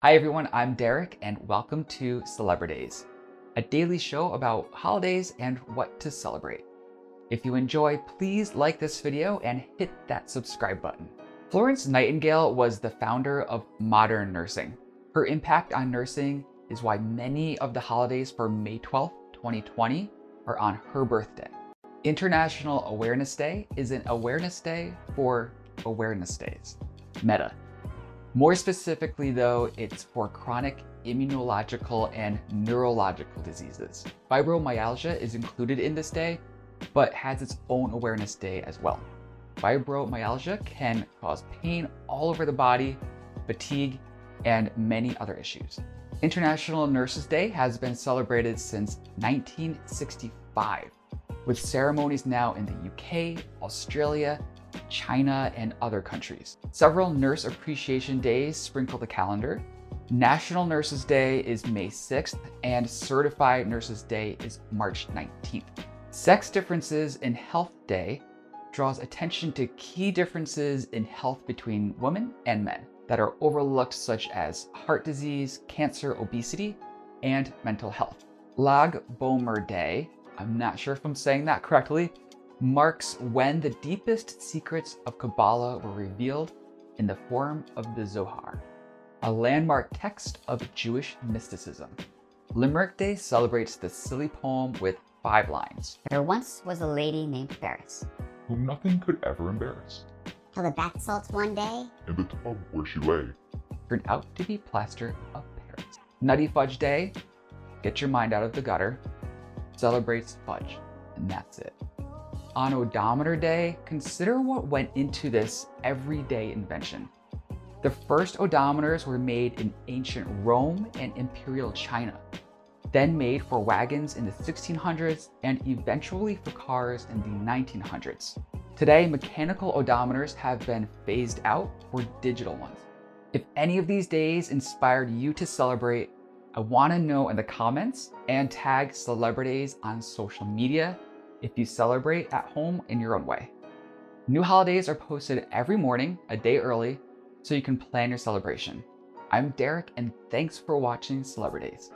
Hi everyone, I'm Derek and welcome to Celebridays, a daily show about holidays and what to celebrate. If you enjoy, please like this video and hit that subscribe button. Florence Nightingale was the founder of modern nursing. Her impact on nursing is why many of the holidays for May 12, 2020 are on her birthday. International Awareness Day is an awareness day for awareness days. Meta. More specifically though, it's for chronic immunological and neurological diseases. Fibromyalgia is included in this day, but has its own awareness day as well. Fibromyalgia can cause pain all over the body, fatigue, and many other issues. International Nurses Day has been celebrated since 1965, with ceremonies now in the UK, Australia, China, and other countries. Several Nurse Appreciation Days sprinkle the calendar. National Nurses Day is May 6th, and Certified Nurses Day is March 19th. Sex Differences in Health Day draws attention to key differences in health between women and men that are overlooked, such as heart disease, cancer, obesity, and mental health. Lag B'Omer Day, I'm not sure if I'm saying that correctly, marks when the deepest secrets of Kabbalah were revealed in the form of the Zohar, a landmark text of Jewish mysticism. Limerick Day celebrates the silly poem with five lines. There once was a lady named Ferris, whom nothing could ever embarrass. Till the bath salts one day, in the tub where she lay, turned out to be plaster of Paris. Nutty Fudge Day, get your mind out of the gutter, celebrates fudge, and that's it. On Odometer Day, consider what went into this everyday invention. The first odometers were made in ancient Rome and Imperial China then made for wagons in the 1600s and eventually for cars in the 1900s. Today, mechanical odometers have been phased out for digital ones. If any of these days inspired you to celebrate, I want to know in the comments and tag Celebridays on social media if you celebrate at home in your own way. New holidays are posted every morning, a day early, so you can plan your celebration. I'm Derek, and thanks for watching Celebridays.